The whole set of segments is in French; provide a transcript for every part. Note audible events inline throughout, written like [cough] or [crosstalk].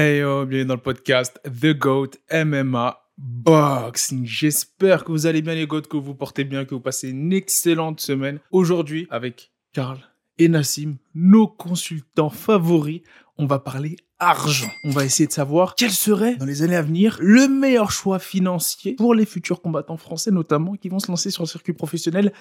Hey yo, bienvenue dans le podcast The Goat MMA Boxing. J'espère que vous allez bien les goats, que vous portez bien, que vous passez une excellente semaine. Aujourd'hui, avec Karl et Nassim, nos consultants favoris, on va parler argent. On va essayer de savoir quel serait, dans les années à venir, le meilleur choix financier pour les futurs combattants français, notamment, qui vont se lancer sur le circuit professionnel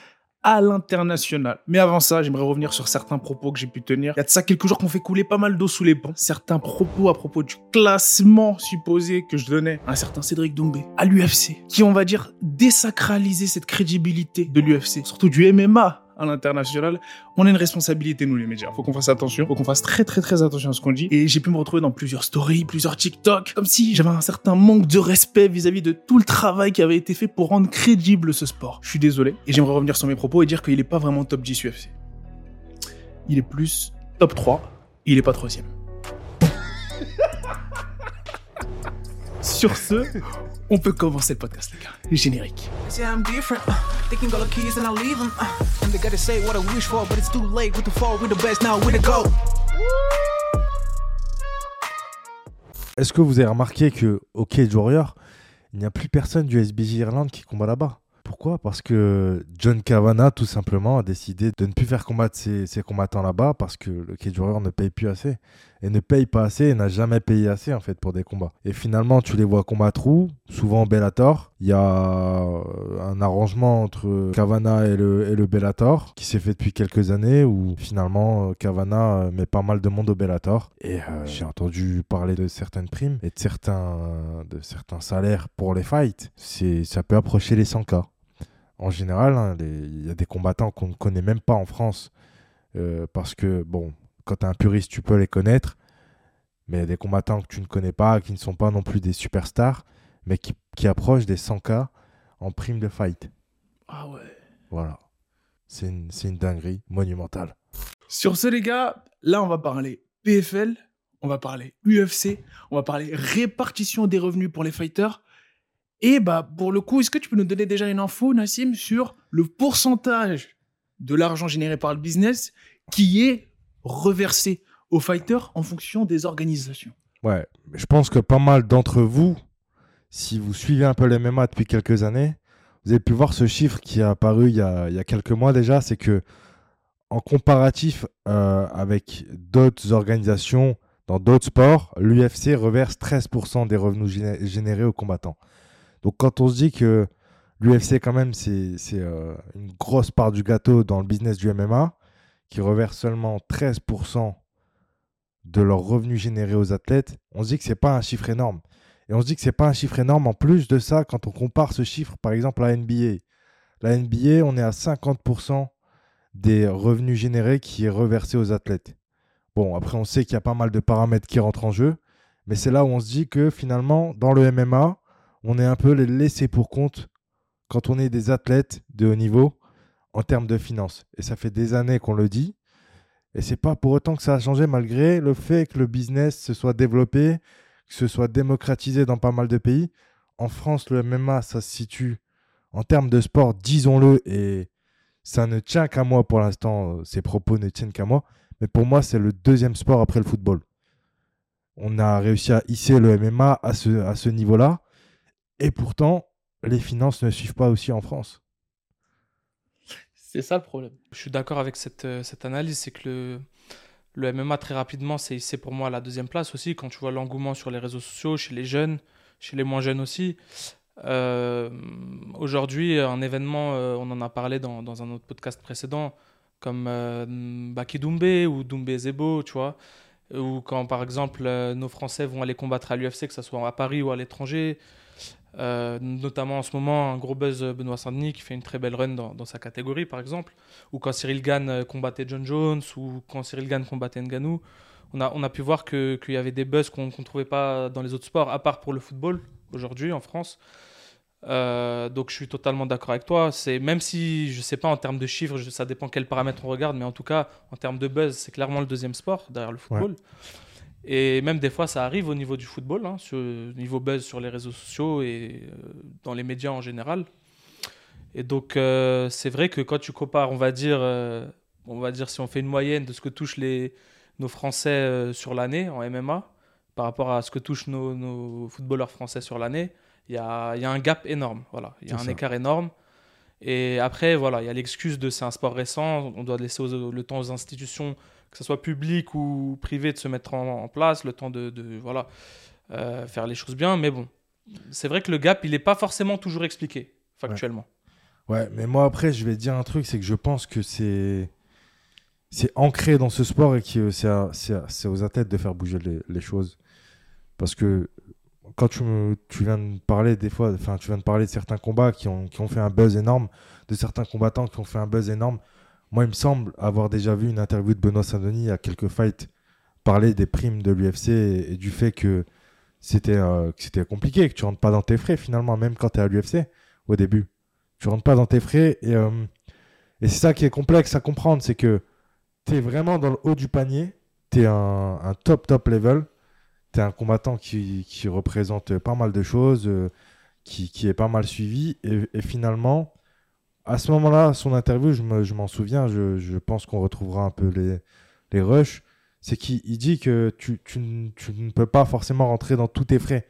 à l'international. Mais avant ça, j'aimerais revenir sur certains propos que j'ai pu tenir. Il y a de ça quelques jours qu'on fait couler pas mal d'eau sous les ponts. Certains propos à propos du classement supposé que je donnais à un certain Cédric Doumbé à l'UFC, qui on va dire désacraliser cette crédibilité de l'UFC, surtout du MMA à l'international, on a une responsabilité, nous les médias. Faut qu'on fasse attention, faut qu'on fasse très très très attention à ce qu'on dit. Et j'ai pu me retrouver dans plusieurs stories, plusieurs TikTok, comme si j'avais un certain manque de respect vis-à-vis de tout le travail qui avait été fait pour rendre crédible ce sport. Je suis désolé, et j'aimerais revenir sur mes propos et dire qu'il est pas vraiment top 10 UFC. Il est plus top 3, il est pas troisième. [laughs] Sur ce, on peut commencer le podcast, les gars. Générique. Say I'm different. Uh, they can go the keys and I leave them. And they gotta say what I wish for, but it's too late. With the fall, we the best now, we the go. Est-ce que vous avez remarqué que au Cage Warrior, il n'y a plus personne du SBJ Irlande qui combat là-bas? Pourquoi? Parce que John Kavanagh, tout simplement, a décidé de ne plus faire combattre ses, ses combattants là-bas parce que le Cage Warrior ne paye plus assez. Et ne paye pas assez et n'a jamais payé assez, en fait, pour des combats. Et finalement, tu les vois combattre où? Souvent Bellator. Il y a euh, un arrangement entre Kavanagh et le, et le Bellator qui s'est fait depuis quelques années où finalement euh, Kavanagh euh, met pas mal de monde au Bellator. Et j'ai entendu parler de certaines primes et de certains, de certains salaires pour les fights. Ça peut approcher les 100K. En général, hein, il y a des combattants qu'on ne connaît même pas en France parce que, bon, quand tu es un puriste, tu peux les connaître. Mais il y a des combattants que tu ne connais pas, qui ne sont pas non plus des superstars, mais qui, qui approchent des 100K en prime de fight. Ah ouais. Voilà. C'est une, c'est une dinguerie monumentale. Sur ce, les gars, là, on va parler PFL, on va parler UFC, on va parler répartition des revenus pour les fighters. Et bah, pour le coup, est-ce que tu peux nous donner déjà une info, Nassim, sur le pourcentage de l'argent généré par le business qui est reversé aux fighters en fonction des organisations Ouais, je pense que pas mal d'entre vous, si vous suivez un peu les MMA depuis quelques années, vous avez pu voir ce chiffre qui est apparu il y a, il y a quelques mois déjà, c'est que en comparatif euh, avec d'autres organisations dans d'autres sports, l'UFC reverse 13% des revenus géné- générés aux combattants. Donc quand on se dit que l'UFC quand même c'est c'est, euh, une grosse part du gâteau dans le business du MMA, qui reverse seulement 13% de leurs revenus générés aux athlètes, on se dit que c'est pas un chiffre énorme. Et on se dit que c'est pas un chiffre énorme en plus de ça quand on compare ce chiffre par exemple à la NBA. La NBA, on est à 50% des revenus générés qui est reversé aux athlètes. Bon, après on sait qu'il y a pas mal de paramètres qui rentrent en jeu, mais c'est là où on se dit que finalement dans le MMA, on est un peu les laissés pour compte quand on est des athlètes de haut niveau en termes de finances. Et ça fait des années qu'on le dit. Et c'est pas pour autant que ça a changé malgré le fait que le business se soit développé, que ce soit démocratisé dans pas mal de pays. En France, le MMA, ça se situe en termes de sport, disons-le, et ça ne tient qu'à moi pour l'instant, euh, ces propos ne tiennent qu'à moi, mais pour moi, c'est le deuxième sport après le football. On a réussi à hisser le MMA à ce, à ce niveau-là, et pourtant, les finances ne suivent pas aussi en France. C'est ça le problème. Je suis d'accord avec cette, euh, cette analyse, c'est que le, le MMA très rapidement, c'est pour moi la deuxième place aussi, quand tu vois l'engouement sur les réseaux sociaux, chez les jeunes, chez les moins jeunes aussi. Euh, Aujourd'hui, un événement, euh, on en a parlé dans, dans un autre podcast précédent, comme euh, Baki Doumbé ou Doumbé Zebo, tu vois, ou quand par exemple nos Français vont aller combattre à l'UFC, que ce soit à Paris ou à l'étranger. Euh, notamment en ce moment, un gros buzz euh, Benoît Saint-Denis qui fait une très belle run dans, dans sa catégorie, par exemple. Ou quand Cyril Gann euh, combattait John Jones, ou quand Cyril Gann combattait Ngannou. On a, on a pu voir qu'il y avait des buzz qu'on ne trouvait pas dans les autres sports, à part pour le football, aujourd'hui, en France. Euh, donc je suis totalement d'accord avec toi. C'est même si je sais pas en termes de chiffres, je- ça dépend quels paramètres on regarde, mais en tout cas en termes de buzz, c'est clairement le deuxième sport derrière le football. Et même des fois, ça arrive au niveau du football, hein, sur niveau buzz sur les réseaux sociaux et euh, dans les médias en général. Et donc euh, c'est vrai que quand tu compares, on va dire, euh, on va dire si on fait une moyenne de ce que touchent les nos Français sur l'année en MMA par rapport à ce que touchent nos, nos footballeurs français sur l'année, il y a, il y a un gap énorme. Voilà, il y a un ça. écart énorme. Et après, voilà, il y a l'excuse de c'est un sport récent, on doit laisser aux- le temps aux institutions, que ce soit public ou privé, de se mettre en, place, le temps de, de, voilà, euh, faire les choses bien. Mais bon, c'est vrai que le gap, il n'est pas forcément toujours expliqué, factuellement. Ouais, mais moi après, je vais dire un truc, c'est que je pense que c'est c'est ancré dans ce sport et que c'est aux athlètes de faire bouger les, les choses. Parce que quand tu, me- tu viens de parler des fois, enfin tu viens de parler de certains combats qui ont, qui ont fait un buzz énorme, de certains combattants qui ont fait un buzz énorme. Moi, il me semble avoir déjà vu une interview de Benoît Saint-Denis à quelques fights parler des primes de l'UFC et, du fait que c'était euh, que c'était compliqué, que tu rentres pas dans tes frais finalement, même quand tu es à l'UFC au début. Tu rentres pas dans tes frais et, euh, et c'est ça qui est complexe à comprendre, c'est que tu es vraiment dans le haut du panier, tu es un, top top level, tu es un combattant qui, qui représente pas mal de choses, euh, qui, qui est pas mal suivi et finalement, à ce moment-là, son interview, je me- je m'en souviens, je, pense qu'on retrouvera un peu les, rushs, c'est qu'il il dit que tu, ne peux pas forcément rentrer dans tous tes frais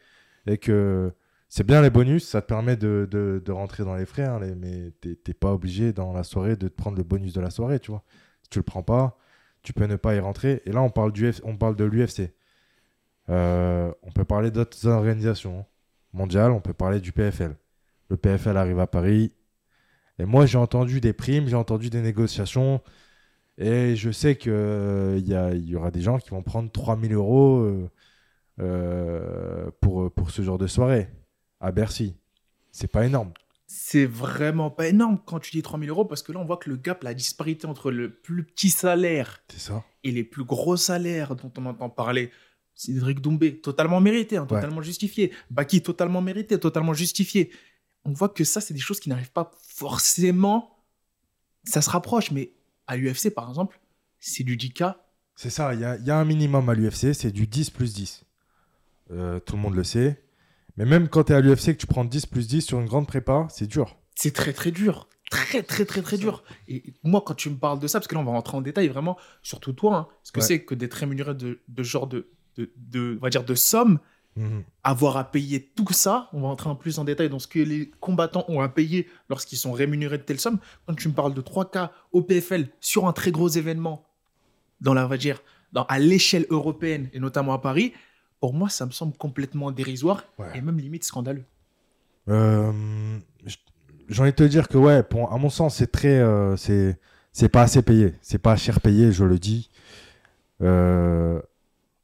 et que c'est bien les bonus, ça te permet de, rentrer dans les frais, hein, les- mais t'es pas obligé dans la soirée de te prendre le bonus de la soirée, tu vois. Si tu le prends pas, tu peux ne pas y rentrer. Et là, on parle, du F- de l'UFC. Euh, on peut parler d'autres organisations mondiales, on peut parler du PFL. Le PFL arrive à Paris. Et moi, j'ai entendu des primes, j'ai entendu des négociations. Et je sais qu'il y, a- il y aura des gens qui vont prendre 3000 euros euh, euh, pour, pour ce genre de soirée à Bercy. C'est pas énorme. C'est vraiment pas énorme quand tu dis 3000 euros parce que là, on voit que le gap, la disparité entre le plus petit salaire ça et les plus gros salaires dont on entend parler, Cédric Doumbé, totalement mérité, hein, Ouais. totalement justifié. Baki, totalement mérité, totalement justifié. On voit que ça, c'est des choses qui n'arrivent pas forcément. Ça se rapproche, mais à l'UFC, par exemple, c'est du 10K. C'est ça, il y a, il y a un minimum à l'UFC, c'est du 10 plus 10. Euh, tout le monde le sait. Mais même quand tu es à l'UFC que tu prends 10 plus 10 sur une grande prépa, c'est dur. C'est très, très dur. Très, très, très, très dur. Et moi, quand tu me parles de ça, parce que là, on va rentrer en détail vraiment, surtout toi, hein, ce que Ouais. c'est que d'être rémunéré de, de genre de, de, de- on va dire, de somme, Mhm. avoir à payer tout ça, on va entrer en plus en détail dans ce que les combattants ont à payer lorsqu'ils sont rémunérés de telle somme. Quand tu me parles de 3K au PFL sur un très gros événement, dans la, on va dire, dans, à l'échelle européenne et notamment à Paris, pour moi, ça me semble complètement dérisoire Ouais. et même limite scandaleux. Euh, J'ai envie de te dire que, ouais, pour, à mon sens, c'est très. euh, c'est pas assez payé. C'est pas cher payé, je le dis. Euh,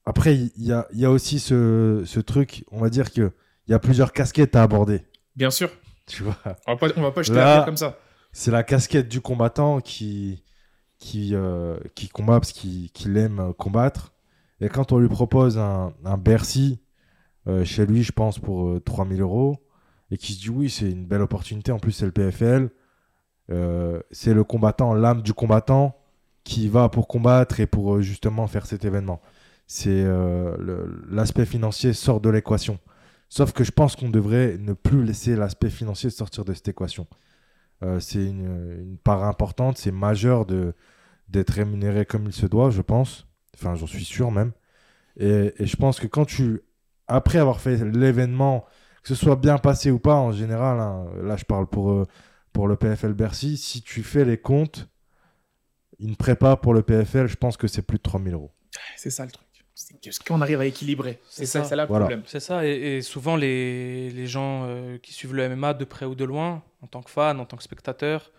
après, il y, a, il y a aussi ce, ce truc, on va dire qu'il y a plusieurs casquettes à aborder. Bien sûr, Tu vois on va pas, on va pas jeter Là- la comme ça. c'est la casquette du combattant qui, qui, euh, qui combat parce qu'il aime combattre. Et quand on lui propose un, un Bercy euh, chez lui, je pense, pour euh, 3000 euros, et qui se dit oui, c'est une belle opportunité, en plus c'est le PFL, euh, c'est le combattant, l'âme du combattant qui va pour combattre et pour justement faire cet événement. C'est euh, l'aspect financier sort de l'équation. Sauf que je pense qu'on devrait ne plus laisser l'aspect financier sortir de cette équation. Euh, c'est une, part importante, c'est majeur d'être rémunéré comme il se doit, je pense. Enfin, j'en suis sûr même. Et, et je pense que quand tu, après avoir fait l'événement, que ce soit bien passé ou pas, en général, hein, là je parle pour, euh, pour le PFL Bercy, si tu fais les comptes, une prépa pour le PFL, je pense que c'est plus de 3000 euros. C'est ça le truc. C'est que- ce qu'on arrive à équilibrer. C'est ça, ça. c'est là le Voilà. problème. C'est ça, et, et souvent les, les gens euh, qui suivent le MMA de près ou de loin, en tant que fan, en tant que spectateur,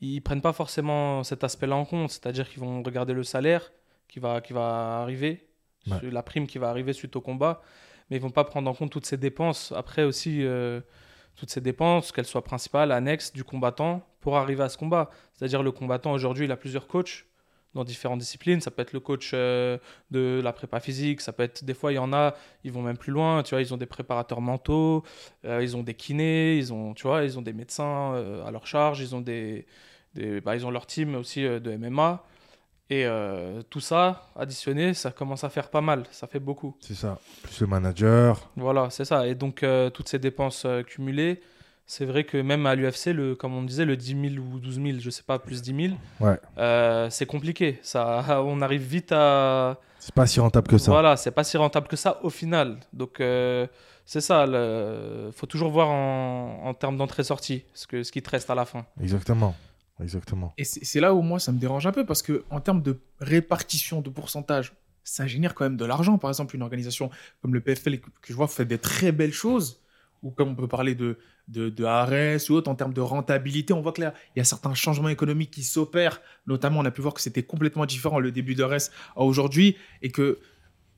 ils prennent pas forcément cet aspect-là en compte. C'est-à-dire qu'ils vont regarder le salaire qui va, qui va arriver, Ouais. la prime qui va arriver suite au combat, mais ils vont pas prendre en compte toutes ces dépenses. Après aussi, euh, toutes ces dépenses, qu'elles soient principales, annexes du combattant, pour arriver à ce combat. C'est-à-dire le combattant aujourd'hui, il a plusieurs coachs dans différentes disciplines. Ça peut être le coach euh, de la prépa physique, ça peut être des fois il y en a, ils vont même plus loin, tu vois, ils ont des préparateurs mentaux, euh, ils ont des kinés, ils ont, tu vois, ils ont des médecins euh, à leur charge, ils ont des, des- bah, ils ont leur team aussi de MMA. Et tout ça additionné, ça commence à faire pas mal, ça fait beaucoup. C'est ça. Plus le manager. Voilà, c'est ça. Et donc, toutes ces dépenses cumulées, C'est vrai que même à l'UFC, le, comme on disait, le 10 000 ou 12 000, je sais pas, plus 10 000, Ouais. euh, c'est compliqué. Ça, [laughs] on arrive vite à. C'est pas si rentable que ça. Voilà, c'est pas si rentable que ça au final. Donc, euh, c'est ça. Il faut toujours voir en, en termes d'entrée-sortie ce, que, ce qui te reste à la fin. Exactement. Exactement. Et c'est là où moi ça me dérange un peu parce que en termes de répartition de pourcentage, ça génère quand même de l'argent. Par exemple, une organisation comme le PFL que que je vois fait des très belles choses, ou comme on peut parler de, de, de ARS ou autre, en termes de rentabilité, on voit que là, il y a certains changements économiques qui s'opèrent. Notamment, on a pu voir que c'était complètement différent le début d'ARS à aujourd'hui et que.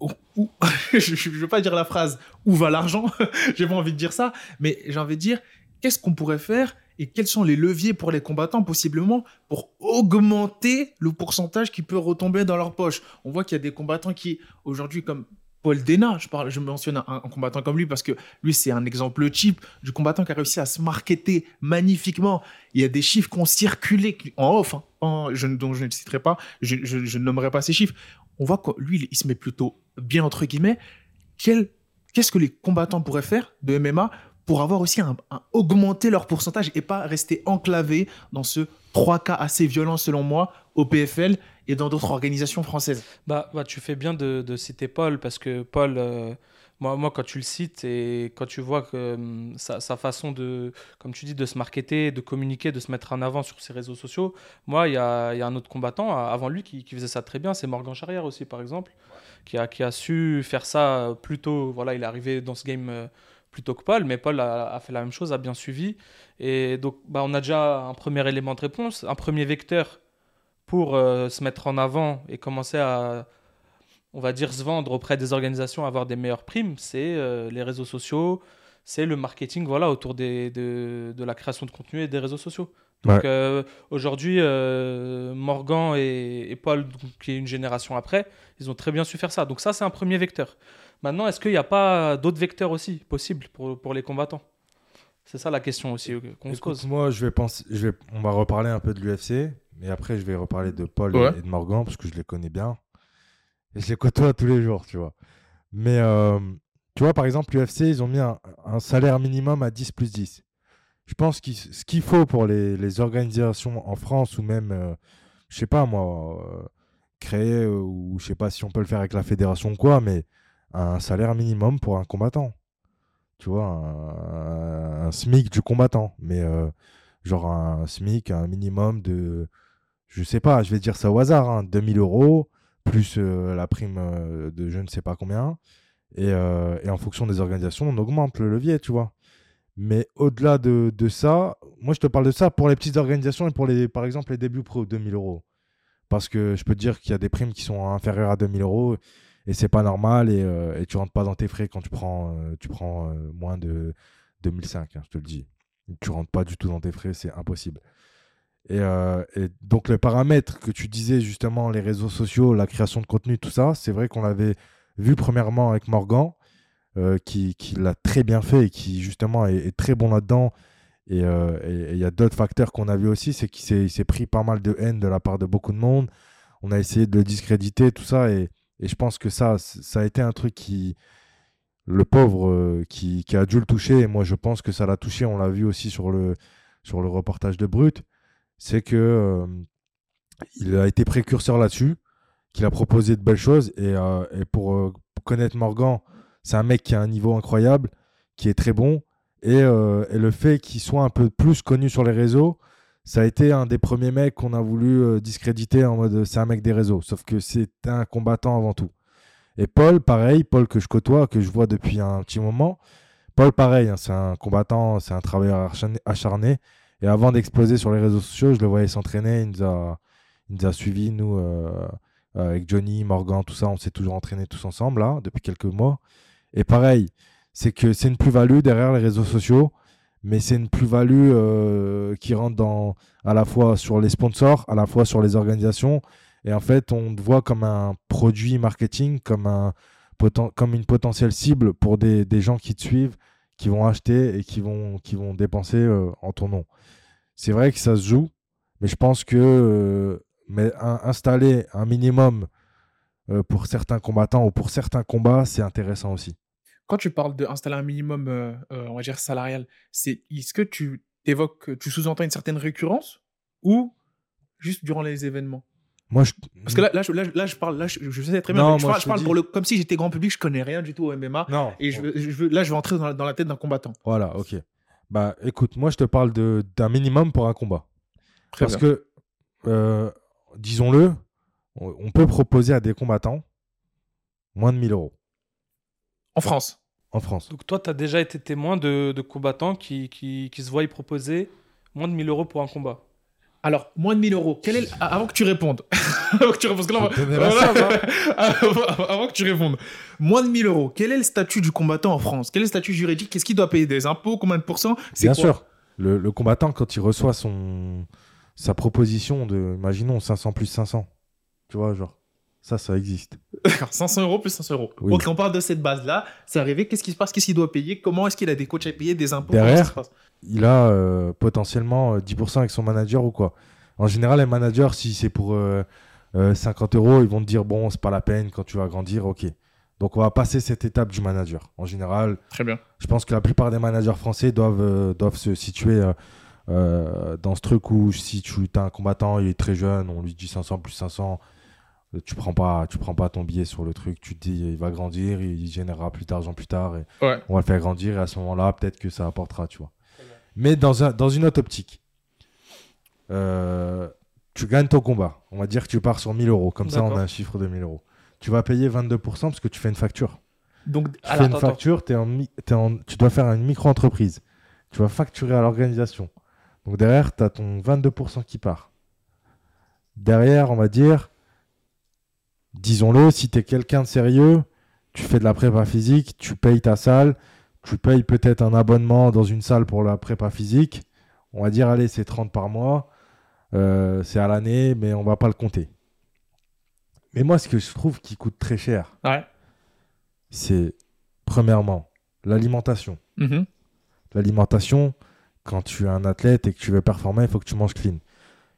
[laughs] je ne veux pas dire la phrase où va l'argent, [laughs] j'ai pas envie de dire ça, mais j'ai envie de dire qu'est-ce qu'on pourrait faire et quels sont les leviers pour les combattants possiblement pour augmenter le pourcentage qui peut retomber dans leur poche? On voit qu'il y a des combattants qui aujourd'hui comme Paul Dena, je, parle, je mentionne un, combattant comme lui parce que lui c'est un exemple type du combattant qui a réussi à se marketer magnifiquement. Il y a des chiffres qui ont circulé en off, hein, je, dont je ne citerai pas, je, ne nommerai pas ces chiffres. On voit que lui il se met plutôt bien entre guillemets. Qu'est-ce que les combattants pourraient faire de MMA pour avoir aussi un- augmenter leur pourcentage et pas rester enclavés dans ce 3 cas assez violent selon moi au PFL et dans d'autres organisations françaises. Bah, bah, tu fais bien de, de citer Paul parce que Paul, euh, moi, moi, quand tu le cites et quand tu vois que hum, sa, sa façon de, comme tu dis, de se marketer, de communiquer, de se mettre en avant sur ses réseaux sociaux, moi, il y a, il y a un autre combattant euh, avant lui qui, qui faisait ça très bien, c'est Morgan Charrière aussi, par exemple, qui a, qui a su faire ça plus tôt. Voilà, il est arrivé dans ce game euh, plus tôt que Paul, mais Paul a, a fait la même chose, a bien suivi. Et donc, bah, on a déjà un premier élément de réponse, un premier vecteur pour euh, se mettre en avant et commencer à, on va dire, se vendre auprès des organisations, avoir des meilleures primes, c'est euh, les réseaux sociaux, c'est le marketing voilà, autour des, de, de la création de contenu et des réseaux sociaux. Donc Ouais. euh, aujourd'hui, Morgan et, et Paul, qui est une génération après, ils ont très bien su faire ça. Donc ça, c'est un premier vecteur. Maintenant, est-ce qu'il n'y a pas d'autres vecteurs aussi possibles pour, pour les combattants? C'est ça la question aussi qu'on se pose. moi, je vais penser, je vais, on va reparler un peu de l'UFC, mais après, je vais reparler de Paul et- Ouais. et, de Morgan parce que je les connais bien. Et je les côtoie tous les jours, tu vois. Mais, euh, tu vois, par exemple, l'UFC, ils ont mis un, un salaire minimum à 10 plus 10. Je pense que ce qu'il faut pour les, les organisations en France ou même, euh, je sais pas moi, euh, créer, ou je sais pas si on peut le faire avec la fédération ou quoi, mais un salaire minimum pour un combattant. Tu vois, un, un SMIC du combattant. Mais euh, genre un SMIC, un minimum de, je sais pas, je vais dire ça au hasard, hein, 2000 euros, plus euh, la prime euh, de je ne sais pas combien. Et, euh, et en fonction des organisations, on augmente le levier, tu vois. Mais au-delà de, ça, moi je te parle de ça pour les petites organisations et pour les, par exemple les débuts pro, 2000 euros. Parce que je peux te dire qu'il y a des primes qui sont inférieures à 2000 euros et c'est pas normal et, et tu rentres pas dans tes frais quand tu prends, tu prends moins de 2005, hein, je te le dis. Tu rentres pas du tout dans tes frais, c'est impossible. Et, euh, et donc le paramètre que tu disais justement, les réseaux sociaux, la création de contenu, tout ça, c'est vrai qu'on l'avait vu premièrement avec Morgan, euh, qui, qui l'a très bien fait et qui justement est, très bon là-dedans. Et euh, et- il y a d'autres facteurs qu'on a vu aussi, c'est qu'il s'est pris pas mal de haine de la part de beaucoup de monde. On a essayé de le discréditer, tout ça. Et, je pense que ça, ça a été un truc qui, le pauvre, qui, qui a dû le toucher. Et moi, je pense que ça l'a touché. On l'a vu aussi sur le, sur le reportage de Brut. C'est que euh, il a été précurseur là-dessus, qu'il a proposé de belles choses. Et, euh, et pour euh, connaître Morgan, c'est un mec qui a un niveau incroyable, qui est très bon. Et, et le fait qu'il soit un peu plus connu sur les réseaux, ça a été un des premiers mecs qu'on a voulu discréditer en mode c'est un mec des réseaux. Sauf que c'est un combattant avant tout. Et Paul, pareil, Paul que je côtoie, que je vois depuis un petit moment. Paul, pareil, hein, c'est un combattant, c'est un travailleur acharné. Et avant d'exploser sur les réseaux sociaux, je le voyais s'entraîner. Il nous a, il nous suivis, nous, euh, avec Johnny, Morgan, tout ça. On s'est toujours entraînés tous ensemble, là, depuis quelques mois. Et pareil, c'est que c'est une plus-value derrière les réseaux sociaux, mais c'est une plus-value euh, qui rentre dans, à la fois sur les sponsors, à la fois sur les organisations. Et en fait, on te voit comme un produit marketing, comme, un comme une potentielle cible pour des gens qui te suivent, qui vont acheter et qui vont, qui vont dépenser euh, en ton nom. C'est vrai que ça se joue, mais je pense que euh, mais un- installer un minimum euh, pour certains combattants ou pour certains combats, c'est intéressant aussi. quand tu parles d'installer un minimum, on va dire, salarial, c'est est-ce que tu évoques, tu sous-entends une certaine récurrence ou juste durant les événements? Moi, je... Parce que là, là, je, là, je- là, je parle, là, je, je sais très bien, Non, je moi, parle, je je parle pour le, comme si j'étais grand public, je connais rien du tout au MMA. Non. Et je, veux- je veux- là, je vais entrer dans la, dans la tête d'un combattant. Voilà, ok. Bah, écoute, moi, je te parle de- d'un minimum pour un combat. Très Parce bien. que, euh, disons-le, on on peut proposer à des combattants moins de 1000 euros En France. en France. Donc toi, tu as déjà été témoin de, de combattants qui, qui, qui se voient y proposer moins de 1000 euros pour un combat. Alors, moins de 1000 euros. Quel est le- ah, Avant que tu répondes. [laughs] avant que tu répondes. Là, [laughs] avant, que tu. Moins de 1000 euros. Quel est le statut du combattant en France? Quel est le statut juridique? Qu'est-ce qu'il doit payer? Des impôts? Combien de pourcents? Bien sûr, le, le combattant, quand il reçoit son, sa proposition de, imaginons, 500 plus 500, tu vois, genre, ça, ça existe. D'accord, 500 euros plus 500 euros. Oui. Ok, on parle de cette base-là. C'est arrivé. Qu'est-ce qui se passe? Qu'est-ce qu'il doit payer? Comment est-ce qu'il a des coachs à payer Des impôts? Derrière, Il a euh, potentiellement euh, 10% avec son manager ou quoi? En général, les managers, si c'est pour euh, euh, 50 euros, ils vont te dire, bon, c'est pas la peine, quand tu vas grandir, ok. Donc, on va passer cette étape du manager. En général, Très bien. Je pense que la plupart des managers français doivent, euh, doivent se situer euh, euh, dans ce truc où si tu as un combattant, il est très jeune, on lui dit 500 plus 500, euh, tu prends pas, tu prends pas ton billet sur le truc, tu te dis il va grandir, il générera plus d'argent plus tard, et Ouais. on va le faire grandir et à ce moment-là, peut-être que ça apportera, tu vois. Mais dans, un, dans une autre optique, euh, tu gagnes ton combat. On va dire que tu pars sur 1000 euros, comme ça on a un chiffre de 1000 euros. Tu vas payer 22% parce que tu fais une facture. Donc, Tu alors, fais une attends, attends. facture, t'es en tu dois faire une micro-entreprise. Tu vas facturer à l'organisation. Donc derrière, tu as ton 22% qui part. Derrière, on va dire, disons-le, si tu es quelqu'un de sérieux, tu fais de la prépa physique, tu payes ta salle, tu payes peut-être un abonnement dans une salle pour la prépa physique. On va dire, allez, c'est 30 par mois, euh, c'est à l'année, mais on va pas le compter. Mais moi, ce que je trouve qui coûte très cher, Ouais. c'est premièrement l'alimentation. Mhm. L'alimentation, quand tu es un athlète et que tu veux performer, il faut que tu manges clean.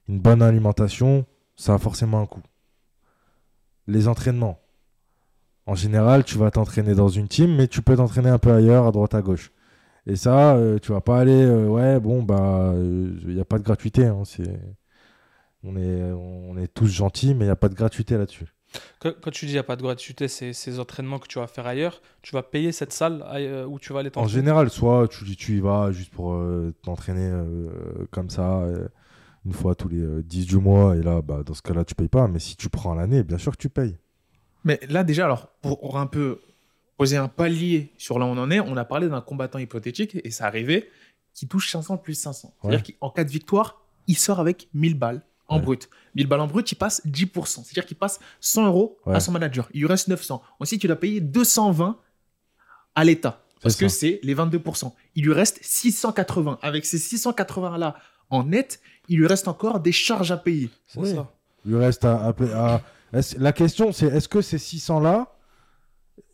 Une bonne alimentation, ça a forcément un coût. Les entraînements. En général, tu vas t'entraîner dans une team, mais tu peux t'entraîner un peu ailleurs, à droite, à gauche. Et ça, euh, tu vas pas aller, euh, ouais, bon, bah, il n'y a pas de gratuité. hein, c'est... on, est, on est tous gentils, mais il n'y a pas de gratuité là-dessus. Quand, tu dis qu'il n'y a pas de gratuité, c'est ces entraînements que tu vas faire ailleurs, tu vas payer cette salle euh, où tu vas aller En t'entraîner? général, soit tu, tu y vas juste pour euh, t'entraîner euh, comme ça, euh, une fois tous les euh, 10 du mois, et là, bah, dans ce cas-là, tu payes pas. Mais si tu prends l'année, bien sûr que tu payes. Mais là, déjà, alors, pour un peu poser un palier sur là où on en est, on a parlé d'un combattant hypothétique et ça arrivait qui touche 500 plus 500. C'est-à-dire qu'en cas de victoire, il sort avec 1000 balles en Ouais. brut. 1000 balles en brut, il passe 10%. C'est-à-dire qu'il passe 100 euros à son manager. Il lui reste 900. Ensuite, il a payé 220 à l'État. Parce que c'est les 22%. Il lui reste 680. Avec ces 680-là en net, il lui reste encore des charges à payer. C'est Oui. ça. Il lui reste à, à- La question, c'est est-ce que ces 600-là,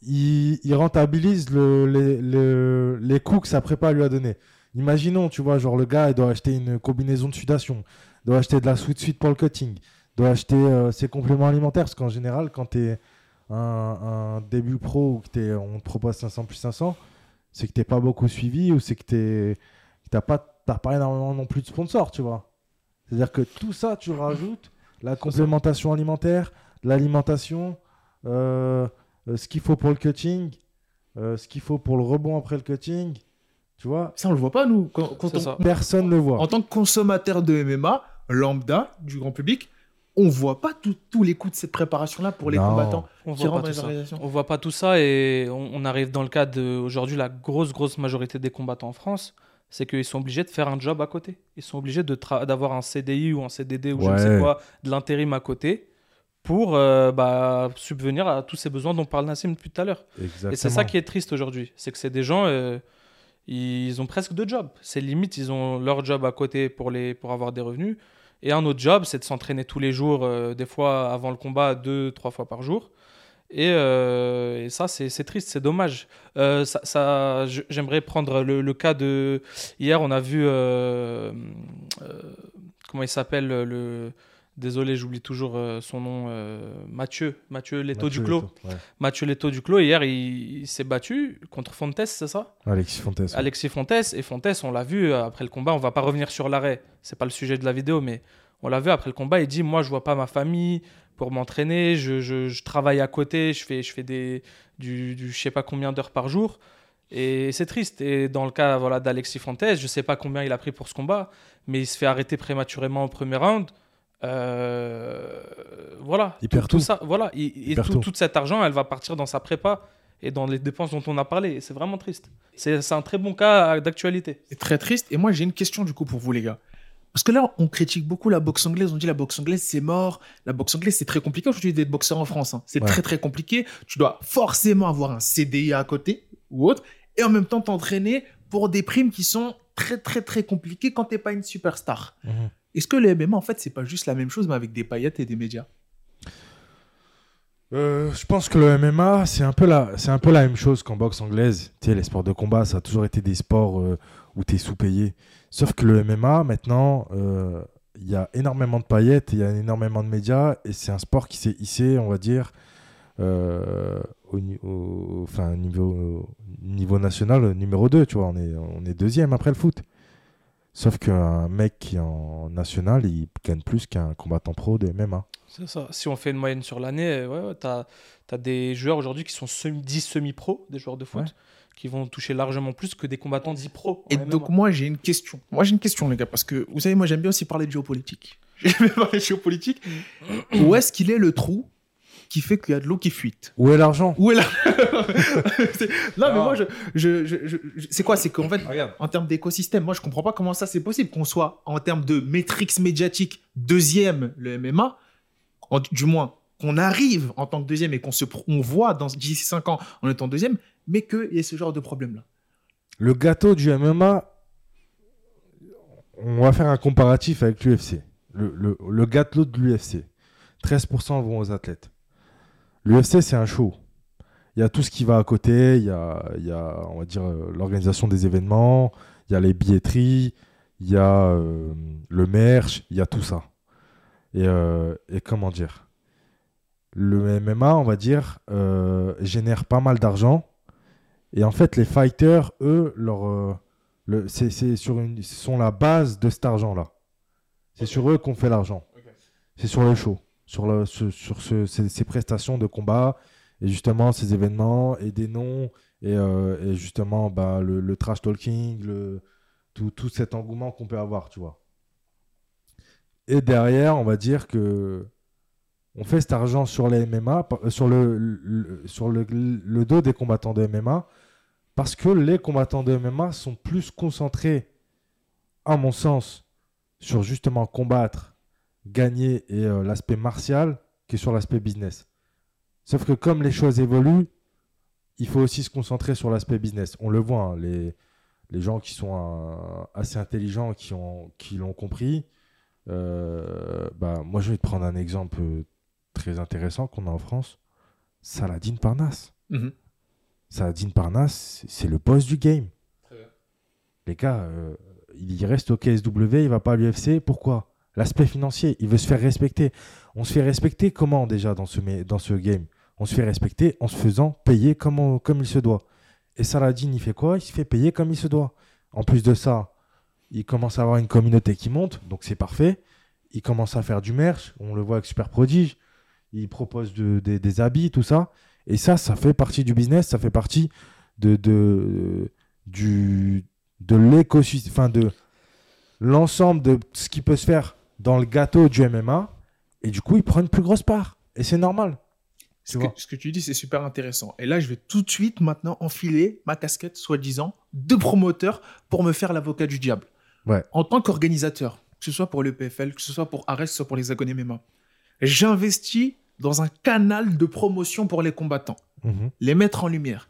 ils, ils rentabilisent le- les, le- les coûts que sa prépa lui a donné Imaginons, tu vois, genre le gars, il doit acheter une combinaison de sudation, il doit acheter de la sweet suite pour le cutting, il doit acheter euh, ses compléments alimentaires, parce qu'en général, quand tu es un, un début pro ou que t'es- on te propose 500 plus 500, c'est que tu pas beaucoup suivi ou c'est que tu n'as pas, t'as pas énormément non plus de sponsors, tu vois. C'est-à-dire que tout ça, tu rajoutes la complémentation alimentaire, l'alimentation, euh, euh, ce qu'il faut pour le cutting, euh, ce qu'il faut pour le rebond après le cutting. Tu vois, Ça, on le voit pas, nous. Quand, on- personne ne le voit. En tant que consommateur de MMA, lambda, du grand public, on voit pas tous les coûts de cette préparation-là pour les Non. combattants On qui voit pas tout les ça. On voit pas tout ça et on, on arrive dans le cas de aujourd'hui la grosse grosse majorité des combattants en France, c'est qu'ils sont obligés de faire un job à côté. Ils sont obligés d'avoir un CDI ou un CDD ou je ne sais quoi, de l'intérim à côté pour euh, bah, subvenir à tous ces besoins dont parle Nassim depuis tout à l'heure. Et c'est ça qui est triste aujourd'hui, c'est que c'est des gens, euh, ils ont presque deux jobs. C'est limite, ils ont leur job à côté pour, les, pour avoir des revenus. Et un autre job, c'est de s'entraîner tous les jours, euh, des fois avant le combat, deux, trois fois par jour. Et, euh, et ça, c'est triste, c'est dommage. Euh, ça, J'aimerais prendre le, le cas de... Hier, on a vu... euh, comment il s'appelle le Désolé, j'oublie toujours son nom. Mathieu. Mathieu Leto Mathieu du Clos. Leto, ouais. Mathieu Leto du Clos. Hier, il, il s'est battu contre Fontes, c'est ça? Alexis Fontes. ouais. Alexis Fontes. Et Fontes, on l'a vu après le combat. On va pas revenir sur l'arrêt. C'est pas le sujet de la vidéo, mais on l'a vu après le combat. Il dit Moi, je vois pas ma famille pour m'entraîner. Je, je- je travaille à côté. Je fais, je fais des, du, du je sais pas combien d'heures par jour. Et c'est triste. Et dans le cas voilà, d'Alexis Fontes, je sais pas combien il a pris pour ce combat, mais il se fait arrêter prématurément au premier round. Euh, voilà. Il perd tout. ça. Voilà. Et, et perd tout, cet argent, elle va partir dans sa prépa et dans les dépenses dont on a parlé. Et C'est vraiment triste. C'est c'est un très bon cas d'actualité. C'est très triste. Et moi, j'ai une question du coup pour vous, les gars. Parce que là, on critique beaucoup la boxe anglaise. On dit la boxe anglaise, c'est mort. La boxe anglaise, c'est très compliqué aujourd'hui d'être boxeur en France. hein. C'est Ouais. très, très compliqué. Tu dois forcément avoir un CDI à côté ou autre. Et en même temps, t'entraîner pour des primes qui sont très, très, très compliquées quand t'es pas une superstar. Mhm. Est-ce que le MMA, en fait, c'est pas juste la même chose, mais avec des paillettes et des médias? Euh, je pense que le MMA, c'est un, peu la, c'est un peu la même chose qu'en boxe anglaise. Tu sais, les sports de combat, ça a toujours été des sports euh, où tu es sous-payé. Sauf que le MMA, maintenant, euh, il y a énormément de paillettes, il y a énormément de médias, et c'est un sport qui s'est hissé, on va dire, euh, au, ni- au- enfin, niveau, niveau national, numéro 2, tu vois. On est, on est deuxième après le foot. Sauf qu'un mec qui est en national, il gagne plus qu'un combattant pro de MMA. C'est ça. Si on fait une moyenne sur l'année, euh, ouais, t'as as des joueurs aujourd'hui qui sont semi, 10 semi-pro, des joueurs de foot, Ouais. Qui vont toucher largement plus que des combattants 10 pro. Et MMA. donc, moi, j'ai une question. Moi, j'ai une question, les gars, parce que vous savez, moi, j'aime bien aussi parler de géopolitique. [laughs] J'aime bien parler de géopolitique. Où est-ce qu'il est le trou qui fait qu'il y a de l'eau qui fuite? Où est l'argent? Où est là [laughs] C'est- Non, mais moi, je, je, je- je- je- c'est quoi? C'est qu'en fait, Regarde. en termes d'écosystème, moi, je comprends pas comment ça c'est possible qu'on soit en termes de métriques médiatiques deuxième le MMA, en- du moins qu'on arrive en tant que deuxième et qu'on se on voit dans d'ici 5 ans en étant deuxième, mais qu'il y ait ce genre de problème là. Le gâteau du MMA, on va faire un comparatif avec l'UFC. Le, le- gâteau de l'UFC. 13% vont aux athlètes. L'UFC, c'est un show. Il y a tout ce qui va à côté. Il y a, il y a, on va dire, euh, l'organisation des événements. Il y a les billetteries. Il y a euh, le merch. Il y a tout ça. Et, euh, et comment dire? Le MMA, on va dire, génère pas mal d'argent. Et en fait, les fighters, eux, leur, euh, le, c'est, c'est sur une, sont la base de cet argent-là. C'est sur eux qu'on fait l'argent. C'est sur le show, sur, le, ce- sur ce- ces, ces prestations de combat, et justement ces événements, et des noms, et, euh, et justement bah, le, le trash talking, le, tout, tout cet engouement qu'on peut avoir, tu vois. Et derrière, on va dire que on fait cet argent sur les MMA, euh, sur le, le- sur le, le dos des combattants de MMA, parce que les combattants de MMA sont plus concentrés, à mon sens, sur justement combattre, gagner et euh, l'aspect martial que sur l'aspect business. Sauf que comme les choses évoluent, il faut aussi se concentrer sur l'aspect business. On le voit, hein, les, les gens qui sont euh, assez intelligents, qui ont qui l'ont compris. euh, bah, moi, je vais te prendre un exemple très intéressant qu'on a en France. Saladin Parnasse. Mhm. Parnasse, c'est- c'est le boss du game. Les gars, euh, il reste au KSW, il va pas à l'UFC. Pourquoi? L'aspect financier, il veut se faire respecter. On se fait respecter comment déjà dans ce, dans ce game? On se fait respecter en se faisant payer comme, on- comme il se doit. Et Saladin, il fait quoi? Il se fait payer comme il se doit. En plus de ça, il commence à avoir une communauté qui monte, donc c'est parfait. Il commence à faire du merch, on le voit avec Super Prodige. Il propose de- des- des habits, tout ça. Et ça, ça fait partie du business, ça fait partie de, de, du, de l'écosystème, enfin de l'ensemble de ce qui peut se faire dans le gâteau du MMA. Et du coup, il prend une plus grosse part. Et c'est normal. Ce que, vois. ce que tu dis, c'est super intéressant. Et là, je vais tout de suite maintenant enfiler ma casquette, soi-disant, de promoteur pour me faire l'avocat du diable. Ouais. En tant qu'organisateur, que ce soit pour le PFL, que ce soit pour Ares, que ce soit pour les Hexagone MMA, j'investis dans un canal de promotion pour les combattants, Mhm. les mettre en lumière.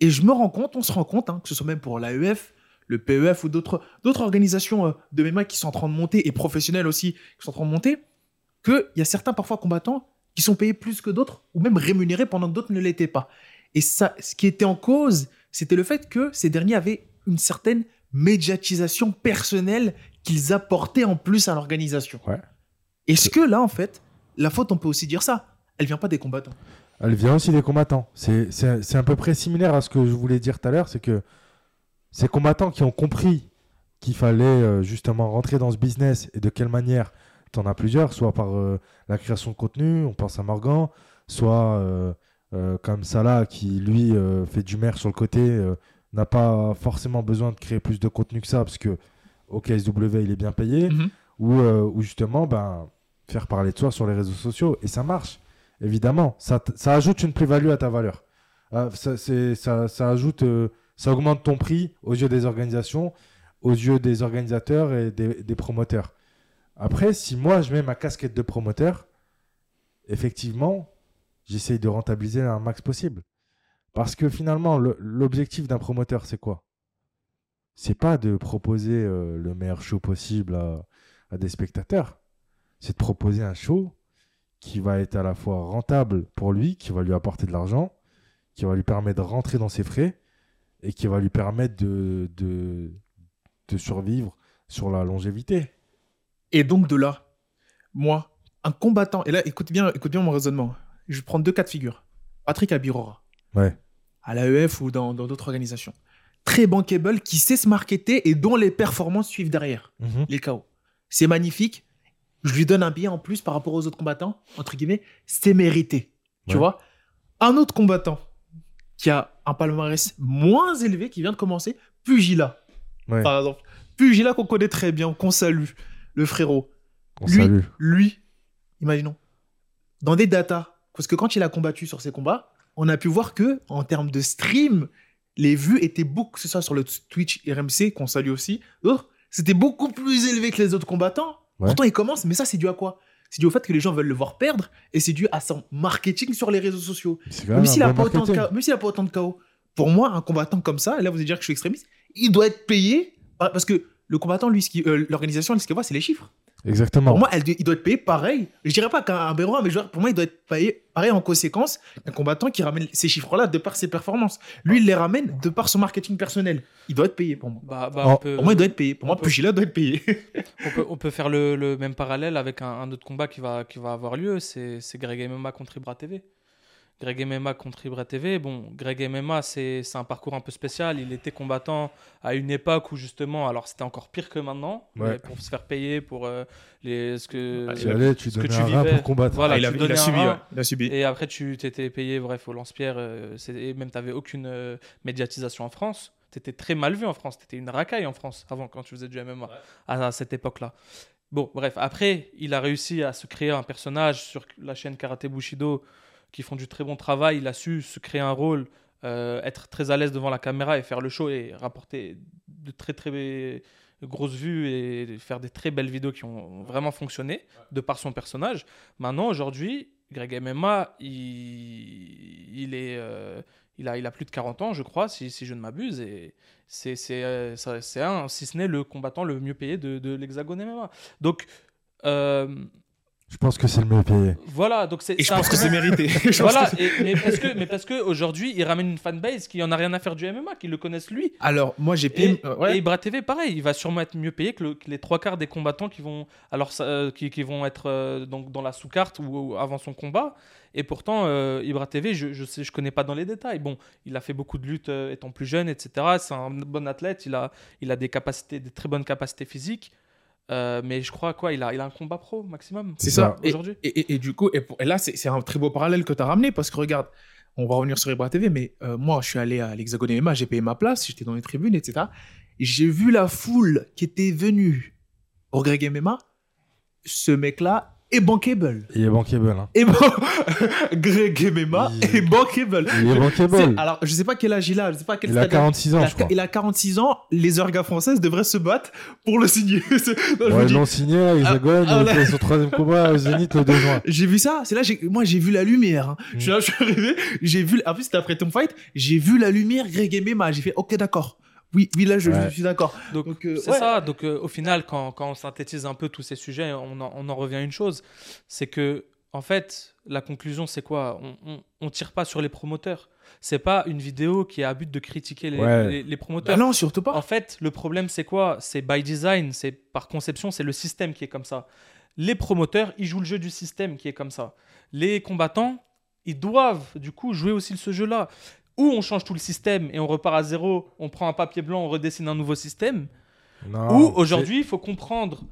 Et je me rends compte, on se rend compte, hein, que ce soit même pour l'AEF, le PEF ou d'autres organisations euh, de MMA qui sont en train de monter, et professionnelles aussi, qui sont en train de monter, qu'il y a certains parfois combattants qui sont payés plus que d'autres, ou même rémunérés pendant que d'autres ne l'étaient pas. Et ça, ce qui était en cause, c'était le fait que ces derniers avaient une certaine médiatisation personnelle qu'ils apportaient en plus à l'organisation. Ouais. Est-ce que là, en fait, la faute, on peut aussi dire ça Elle vient pas des combattants. Elle vient aussi des combattants. C'est à peu près similaire à ce que je voulais dire tout à l'heure, c'est que ces combattants qui ont compris qu'il fallait euh, justement rentrer dans ce business et de quelle manière, tu en as plusieurs, soit par euh, la création de contenu, on pense à Morgan, soit euh, euh, comme Salah qui lui fait du maire sur le côté, n'a pas forcément besoin de créer plus de contenu que ça parce que au KSW il est bien payé, Mhm. ou, ou justement ben, faire parler de soi sur les réseaux sociaux et ça marche. Évidemment, ça, ça ajoute une plus-value à ta valeur. Euh, ça, ça, ça ajoute, euh, ça augmente ton prix aux yeux des organisations, aux yeux des organisateurs et des, des promoteurs. Après, si moi je mets ma casquette de promoteur, effectivement, j'essaye de rentabiliser un max possible. Parce que finalement, le- l'objectif d'un promoteur, c'est quoi? C'est pas de proposer euh, le meilleur show possible à des spectateurs. C'est de proposer un show qui va être à la fois rentable pour lui, qui va lui apporter de l'argent, qui va lui permettre de rentrer dans ses frais et qui va lui permettre de, de, de survivre sur la longévité. Et donc de là, moi, un combattant, et là, écoute bien, écoute bien mon raisonnement. Je vais prendre deux cas de figure. Patrick Abirora, Ouais. à l'AEF ou dans dans d'autres organisations. Très bankable, qui sait se marketer et dont les performances suivent derrière. Mhm. les KO. C'est magnifique. Je lui donne un billet en plus par rapport aux autres combattants, entre guillemets, c'est mérité. Tu Ouais. vois? Un autre combattant qui a un palmarès moins élevé, qui vient de commencer, Pugila, Ouais. par exemple. Pugila qu'on connaît très bien, qu'on salue, le frérot. On lui, salue. lui, imaginons, dans des datas, parce que quand il a combattu sur ses combats, on a pu voir que en termes de stream, les vues étaient beaucoup, que ce soit sur le Twitch RMC, qu'on salue aussi, d'autres, c'était beaucoup plus élevé que les autres combattants. Ouais. Pourtant, il commence, mais ça, c'est dû à quoi? C'est dû au fait que les gens veulent le voir perdre, et c'est dû à son marketing sur les réseaux sociaux. Même s'il n'a pas, autant de marketing. KO, même s'il a pas autant de KO, pour moi, un combattant comme ça, et là vous allez dire que je suis extrémiste, il doit être payé par- parce que le combattant, lui, ce qui- euh, l'organisation, ce qu'elle voit, c'est les chiffres. Exactement. Pour moi, elle, il doit être payé pareil. Je dirais pas qu'un Béroin, mais je veux dire, pour moi, il doit être payé pareil en conséquence qu'un combattant qui ramène ces chiffres-là de par ses performances. Lui, il les ramène de par son marketing personnel. Il doit être payé pour moi. Bah, bah, Oh, on, peut, Pour moi, il doit être payé. Pour moi, peut- Pugila doit être payé. [laughs] on peut- on peut faire le, le même parallèle avec un, un autre combat qui va, qui va avoir lieu, c'est c'est Greg MMA contre Ibra TV. Greg MMA contre Ibra TV, bon, Greg MMA, c'est c'est un parcours un peu spécial. Il était combattant à une époque où justement, alors c'était encore pire que maintenant, Ouais. mais pour se faire payer pour euh, les, ce que, Ah, Tu allais, tu ce que tu vivais. pour combattre. Voilà, il, tu a, il a subi. ouais. Il a subi. Et après, tu t'étais payé, bref, au lance-pierre, euh, et même tu n'avais aucune euh, médiatisation en France. Tu étais très mal vu en France. Tu étais une racaille en France avant, quand tu faisais du MMA, à, à cette époque-là. Bon, bref, après, il a réussi à se créer un personnage sur la chaîne Karate Bushido qui font du très bon travail. Il a su se créer un rôle, euh, être très à l'aise devant la caméra et faire le show et rapporter de très très grosses vues et faire des très belles vidéos qui ont vraiment fonctionné de par son personnage. Maintenant, aujourd'hui, Greg MMA, il, est, euh, il a, il a plus de 40 ans, je crois, si, je ne m'abuse, et c'est, c'est, euh, un, si ce n'est le combattant le mieux payé de, de l'Hexagone MMA. Donc, euh, Je pense que c'est le mieux payé. voilà, donc c'est, Et je pense que c'est mérité. [laughs] Voilà, et- mais parce que, mais parce que aujourd'hui, il ramène une fanbase qui en a rien à faire du MMA, qui le connaissent lui. Alors, moi, j'ai Et, payé. euh, ouais. et Ibra TV, pareil, il va sûrement être mieux payé que, le- que les trois quarts des combattants qui vont, alors, euh, qui, qui vont être euh, donc, dans la sous-carte ou, ou avant son combat. Et pourtant, euh, Ibra TV, je je sais, je connais pas dans les détails. Bon, il a fait beaucoup de luttes euh, étant plus jeune, etc. C'est un bon athlète, il a, il a des capacités, des très bonnes capacités physiques. Euh, mais je crois quoi, il a, il a un combat pro maximum. C'est ça. Aujourd'hui. Et, et- et du coup, et, là, c'est un très beau parallèle que tu as ramené parce que regarde, on va revenir sur Ibra TV, mais euh, moi, je suis allé à l'Hexagone MMA, j'ai payé ma place, j'étais dans les tribunes, etc. Et j'ai vu la foule qui était venue au Greg MMA. Ce mec-là est bankable. Il est bankable. Hein. Et [laughs] Greg Il- est bankable. Il est bankable. Alors, je sais pas quel âge il a, je sais pas quel Il a stade 46 ans, il a, je crois. il a 46 ans, les orgas françaises devraient se battre pour le signer. [laughs] Non, Ouais, ils dis, l'ont signé à Hexagone, Ah, ah, il fait son troisième combat au Zénith le 2 juin. J'ai vu ça, c'est là, moi j'ai vu la lumière. hein. Mm. Je suis là, je suis arrivé, j'ai vu, en plus c'était après ton fight, j'ai vu la lumière Greg MMA, j'ai fait ok d'accord. Oui, oui là je, Ouais. je suis d'accord. Donc, Donc, euh, c'est ouais. ça. Donc, euh, au final, quand, quand on synthétise un peu tous ces sujets, on en, on en revient à une chose c'est que, en fait, la conclusion, c'est quoi? On on tire pas sur les promoteurs. C'est pas une vidéo qui a à but de critiquer les, Ouais. les, les Bah promoteurs. non, surtout pas. En fait, le problème, c'est quoi? C'est by design, c'est par conception, c'est le système qui est comme ça. les promoteurs, ils jouent le jeu du système qui est comme ça. Les combattants, ils doivent du coup jouer aussi ce jeu-là. Ou on change tout le système et on repart à zéro, on prend un papier blanc, on redessine un nouveau système. Non, Ou aujourd'hui, il faut comprendre,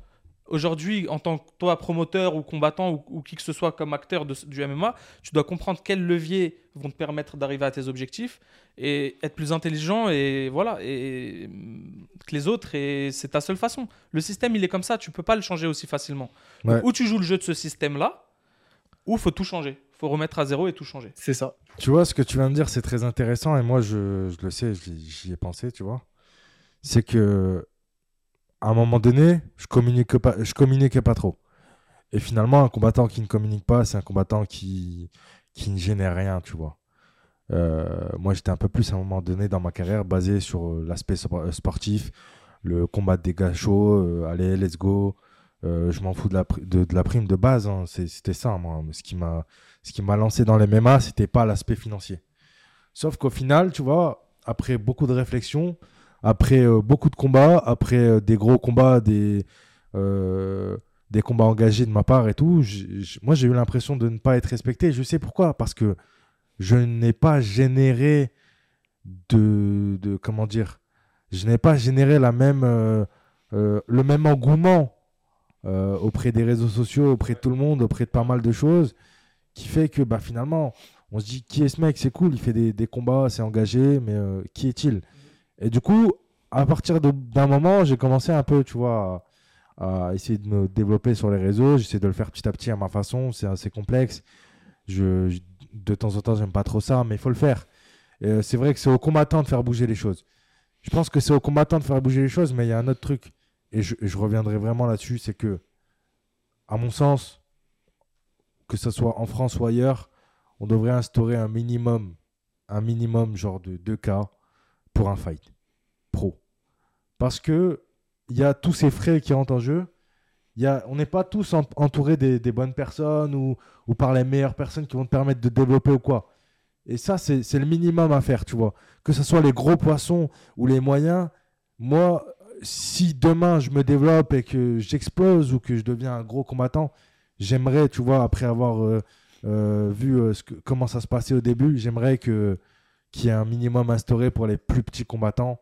aujourd'hui, en tant que toi, promoteur ou combattant ou, ou qui que ce soit comme acteur de- du MMA, tu dois comprendre quels leviers vont te permettre d'arriver à tes objectifs et être plus intelligent et voilà, et mm, que les autres, et c'est ta seule façon. Le système, il est comme ça, tu peux pas le changer aussi facilement. Donc, ou tu joues le jeu de ce système-là, ou faut tout changer. Faut remettre à zéro et tout changer. C'est ça. Tu vois, ce que tu viens de dire, c'est très intéressant. Et moi, je, je le sais, j'y ai pensé, tu vois. C'est que, à un moment donné, je communique pas, je communiquais pas trop. Et finalement, un combattant qui ne communique pas, c'est un combattant qui, qui ne génère rien, tu vois. Euh, moi, j'étais un peu plus à un moment donné dans ma carrière basé sur euh, l'aspect euh, sportif, le combat des gars chauds, euh, allez, let's go. Euh, je m'en fous de la, de, de la prime de base, hein. C'était ça, moi. Ce qui m'a ce qui m'a lancé dans les MMA, c'était pas l'aspect financier. Sauf qu'au final, tu vois, après beaucoup de réflexions, après euh, beaucoup de combats, après euh, des gros combats, des, euh, des combats engagés de ma part et tout, moi j'ai eu l'impression de ne pas être respecté. Je sais pourquoi, parce que je n'ai pas généré de, comment dire, je n'ai pas généré la même, le même engouement auprès des réseaux sociaux, auprès de tout le monde, auprès de pas mal de choses, qui fait que bah, finalement, on se dit qui est ce mec, c'est cool, il fait des, combats, c'est engagé, mais euh, qui est-il? Et du coup, à partir d'un moment, j'ai commencé un peu, tu vois, à, essayer de me développer sur les réseaux, j'essaie de le faire petit à petit à ma façon, c'est assez complexe. Je, de temps en temps, j'aime pas trop ça, mais il faut le faire. Euh, c'est vrai que c'est aux combattants de faire bouger les choses. Je pense que c'est aux combattants de faire bouger les choses, mais il y a un autre truc, et je reviendrai vraiment là-dessus, c'est que, à mon sens, que ce soit en France ou ailleurs, on devrait instaurer un minimum, un minimum genre de 2 cas pour un fight pro. Parce que il y a tous ces frais qui rentrent en jeu. Y a, on n'est pas tous en- entourés des, bonnes personnes ou, ou par les meilleures personnes qui vont te permettre de développer ou quoi. Et ça, c'est le minimum à faire, tu vois. Que ce soit les gros poissons ou les moyens, moi, si demain je me développe et que j'explose ou que je deviens un gros combattant, j'aimerais, tu vois, après avoir euh, euh, vu euh, ce que- comment ça se passait au début, j'aimerais que qu'il y ait un minimum instauré pour les plus petits combattants,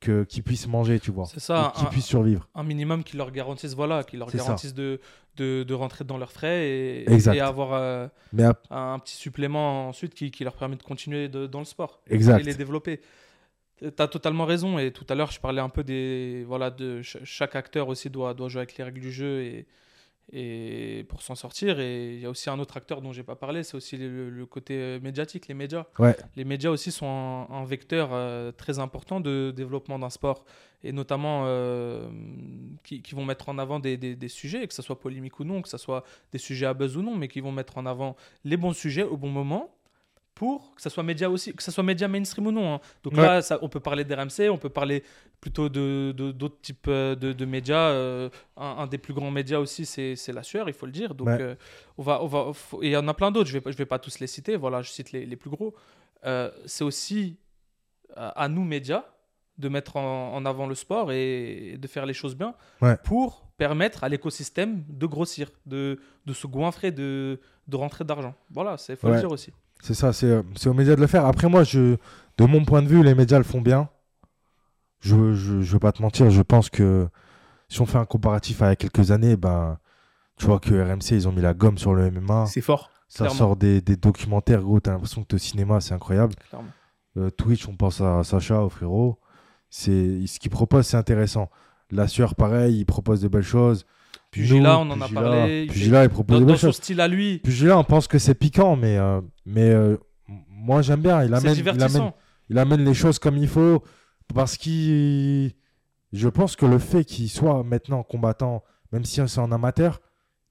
que qu'ils puissent manger, tu vois, C'est ça, qu'ils un- puissent survivre. un minimum qui leur garantisse voilà qui leur C'est ça. garantisse de, de, de rentrer dans leurs frais et, Exact. et avoir euh, Mais ap- un petit supplément ensuite qui, qui leur permet de continuer de- dans le sport Exact. et les développer tu as totalement raison et tout à l'heure je parlais un peu des voilà de ch- chaque acteur aussi doit, doit jouer avec les règles du jeu et, et pour s'en sortir. Et il y a aussi un autre acteur dont j'ai pas parlé c'est aussi le, le côté euh, médiatique les médias. Ouais. les médias aussi sont un, un vecteur euh, très important de développement d'un sport. Et notamment euh, qui, qui vont mettre en avant des, des- des sujets, que ce soit polémique ou non, que ce soit des sujets à buzz ou non, mais qui vont mettre en avant les bons sujets au bon moment pour que ce soit média aussi, que ce soit média mainstream ou non. hein. Donc Ouais. là, ça, on peut parler d'RMC, on peut parler plutôt de d'autres types euh, de, de médias. euh, un, un des plus grands médias aussi, c'est c'est la sueur, il faut le dire. Donc Ouais. euh, on va, on va, faut- et il y en a plein d'autres. Je vais, je vais pas tous les citer. Voilà, je cite les, les plus gros. Euh, c'est aussi à, nous médias de mettre en, en avant le sport et, de faire les choses bien Ouais. pour permettre à l'écosystème de grossir, de, de se goinfrer, de, de rentrer d'argent. Voilà, c'est faut le dire aussi. C'est ça, c'est euh, c'est aux médias de le faire. Après, moi, je, de mon point de vue, les médias le font bien. Je ne je, je veux pas te mentir, je pense que si on fait un comparatif à il y a quelques années, ben, tu vois que RMC, ils ont mis la gomme sur le MMA. C'est fort. Ça clairement. sort des, des documentaires, gros. T'as l'impression que au cinéma, c'est incroyable. Euh, Twitch, on pense à Sacha, au frérot. Ce qu'il propose, c'est intéressant. La sueur, pareil, il propose de belles choses. Pugilat, Nous, on en a parlé, il Pugilat, il propose Dans, dans son style à lui, Pugilat, on pense que c'est piquant, mais, euh, mais euh, moi j'aime bien. Il amène, il, amène, il amène les choses comme il faut. Parce qu'il. Je pense que le fait qu'il soit maintenant combattant, même si c'est en amateur,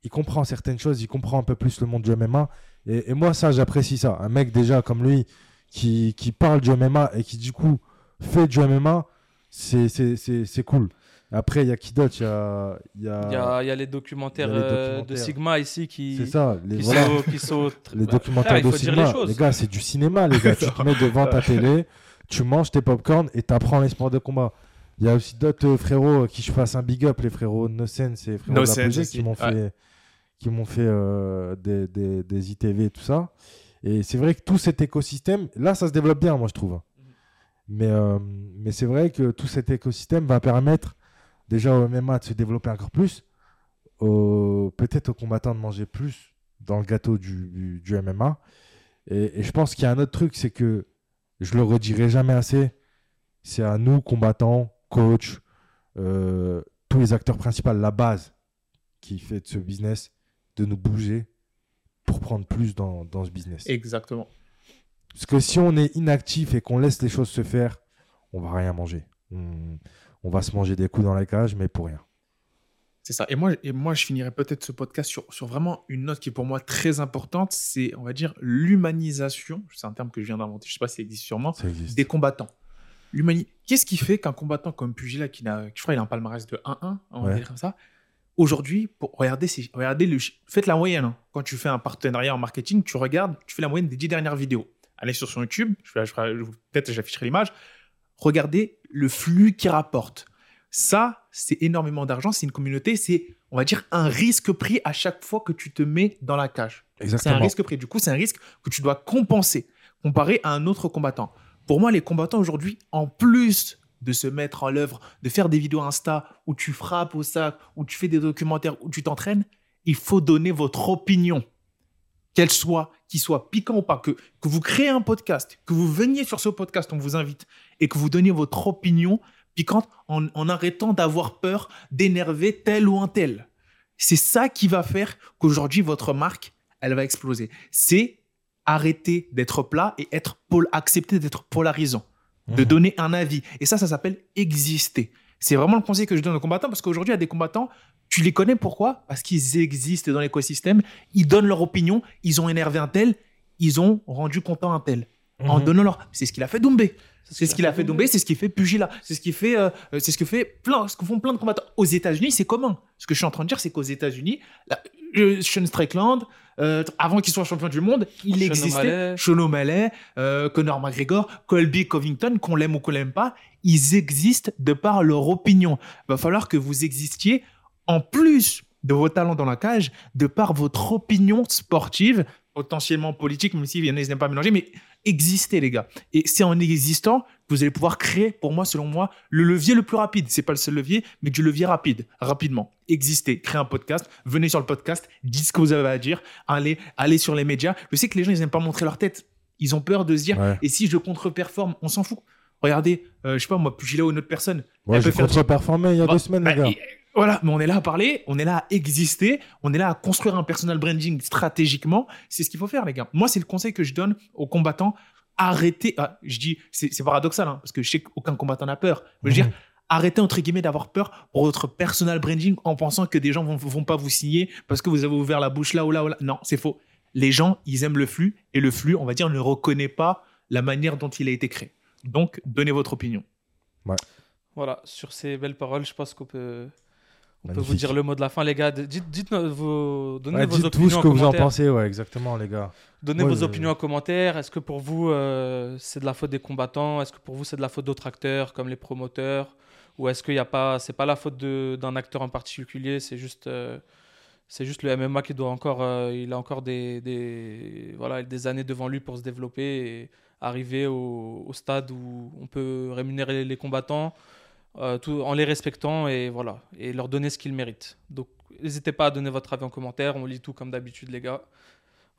il comprend certaines choses, il comprend un peu plus le monde du MMA. Et, et moi, ça, j'apprécie ça. Un mec déjà comme lui qui, qui parle du MMA et qui du coup fait du MMA, c'est cool. Après, il y a qui d'autre? Il y a. il y a- y a, il y a les documentaires, les euh, de. Sigma ici qui, C'est ça. Les, qui, voilà. sont, qui sont- [laughs] Les Bah, documentaires frère, il de cinéma, les gars, c'est du cinéma, les gars. tu te mets devant ta télé, tu manges tes popcorn et t'apprends les sports de combat. Il y a aussi d'autres euh, frérots euh, qui je fasse un big up, les frérots No Sense et frérots No de qui m'ont ouais. fait, qui m'ont fait euh, des, des, des ITV et tout ça. Et c'est vrai que tout cet écosystème, là, ça se développe bien, moi, je trouve. Mais, euh, mais c'est vrai que tout cet écosystème va permettre déjà au MMA de se développer encore plus, peut-être aux combattants de manger plus dans le gâteau du, du, du MMA. Et, et je pense qu'il y a un autre truc, c'est que je le redirai jamais assez. C'est à nous, combattants, coachs, euh, tous les acteurs principaux, la base qui fait de ce business, de nous bouger pour prendre plus dans, dans ce business. Exactement. Parce que si on est inactif et qu'on laisse les choses se faire, on va rien manger. On, on va se manger des coups dans la cage, mais pour rien. C'est ça. Et moi, et moi, je finirais peut-être ce podcast sur, sur vraiment une note qui est pour moi très importante. C'est, on va dire, l'humanisation. C'est un terme que je viens d'inventer. Je sais pas s'il existe sûrement. Ça existe. Des combattants. Qu'est-ce qui fait qu'un combattant comme Pugila, qui n'a, je crois, il a un palmarès de 1-1, on va dire comme ça. Aujourd'hui, pour regardez, c'est- regardez le, faites la moyenne. hein. Quand tu fais un partenariat en marketing, tu regardes, tu fais la moyenne des 10 dernières vidéos. Allez sur son YouTube, je, vais- je ferai- je- peut-être j'afficherai l'image. Regardez le flux qui rapporte. Ça, c'est énormément d'argent. C'est une communauté. C'est, on va dire, un risque pris à chaque fois que tu te mets dans la cage. C'est un risque pris. Du coup, c'est un risque que tu dois compenser comparé à un autre combattant. Pour moi, les combattants aujourd'hui, en plus de se mettre en l'œuvre, de faire des vidéos Insta où tu frappes au sac, où tu fais des documentaires, où tu t'entraînes, il faut donner votre opinion. Qu'elle soit, qu'il soit piquant ou pas, que, que vous créez un podcast, que vous veniez sur ce podcast, on vous invite, et que vous donniez votre opinion piquante en, en arrêtant d'avoir peur d'énerver tel ou un tel. C'est ça qui va faire qu'aujourd'hui, votre marque, elle va exploser. C'est arrêter d'être plat et être pol accepter d'être polarisant, de Mhm. donner un avis. Et ça, ça s'appelle exister. C'est vraiment le conseil que je donne aux combattants parce qu'aujourd'hui, il y a des combattants, tu les connais pourquoi? Parce qu'ils existent dans l'écosystème, ils donnent leur opinion, ils ont énervé un tel, ils ont rendu content un tel. En Mhm. donnant leur. C'est ce qu'il a fait Doumbé. C'est ce qu'il a fait Doumbé, c'est ce qu'il fait Pugila, c'est ce qu'il fait, euh, c'est ce que fait plein, ce que font plein de combattants. Aux États-Unis, c'est commun. Ce que je suis en train de dire, c'est qu'aux États-Unis, euh, Sean Strickland, euh, avant qu'il soit champion du monde, il Sean existait. Sean O'Malley, euh, Conor McGregor, Colby Covington, qu'on l'aime ou qu'on l'aime pas, ils existent de par leur opinion. Va falloir que vous existiez en plus de vos talents dans la cage, de par votre opinion sportive, potentiellement politique, même s'il y en a, ils n'aiment pas mélanger, mais existez, les gars. Et c'est en existant que vous allez pouvoir créer, pour moi, selon moi, le levier le plus rapide. C'est pas le seul levier, mais du levier rapide, rapidement. Existez, créez un podcast, venez sur le podcast, dites ce que vous avez à dire, allez, allez sur les médias. Je sais que les gens, ils n'aiment pas montrer leur tête. Ils ont peur de se dire, Ouais. et si je contre-performe, on s'en fout. Regardez, euh, je sais pas, moi, Pugila ou une autre personne. Ouais, Elle j'ai contre-performé il y a Bah, deux semaines, les bah, gars. et- Voilà, mais on est là à parler, on est là à exister, on est là à construire un personal branding stratégiquement. C'est ce qu'il faut faire, les gars. Moi, c'est le conseil que je donne aux combattants. Arrêtez. ah, je dis, c'est paradoxal, hein, parce que je sais qu'aucun combattant n'a peur. Mais je veux Mhm. dire, arrêtez entre guillemets d'avoir peur pour votre personal branding en pensant que des gens vont, vont pas vous signer parce que vous avez ouvert la bouche là ou là ou là. Non, c'est faux. Les gens, ils aiment le flux et le flux, on va dire, ne reconnaît pas la manière dont il a été créé. Donc, donnez votre opinion. Voilà, sur ces belles paroles, je pense qu'on peut, on peut vous dire le mot de la fin, les gars. Dites, dites vos, donnez Ouais, vos dites opinions tout ce en que vous en pensez, ouais, exactement, les gars. Donnez Ouais, vos je- opinions en commentaire. Est-ce que pour vous, euh, c'est de la faute des combattants? Est-ce que pour vous, c'est de la faute d'autres acteurs comme les promoteurs? Ou est-ce a pas, c'est pas la faute d'un acteur en particulier C'est juste, euh, c'est juste le MMA qui doit encore, euh, il a encore des, des, voilà, des années devant lui pour se développer et arriver au, au stade où on peut rémunérer les combattants euh, tout, en les respectant et voilà et leur donner ce qu'ils méritent. Donc, n'hésitez pas à donner votre avis en commentaire. On lit tout comme d'habitude, les gars.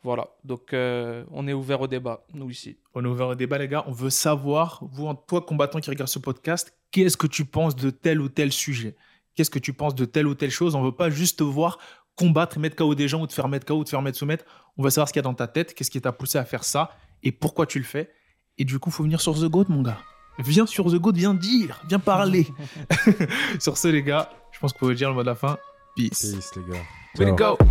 Voilà, donc euh, on est ouvert au débat, nous ici. On est ouvert au débat, les gars. On veut savoir, vous, toi, combattant qui regarde ce podcast, qu'est-ce que tu penses de tel ou tel sujet? Qu'est-ce que tu penses de telle ou telle chose? On veut pas juste te voir combattre et mettre KO des gens ou te faire mettre KO ou te faire mettre soumettre. On va savoir ce qu'il y a dans ta tête, qu'est-ce qui t'a poussé à faire ça et pourquoi tu le fais. Et du coup, faut venir sur The Goat, mon gars. Viens sur The Goat, viens dire, viens parler. [laughs] [laughs] sur ce, les gars, je pense qu'on peut dire le mot de la fin. Peace. Peace, les gars. Ciao. go.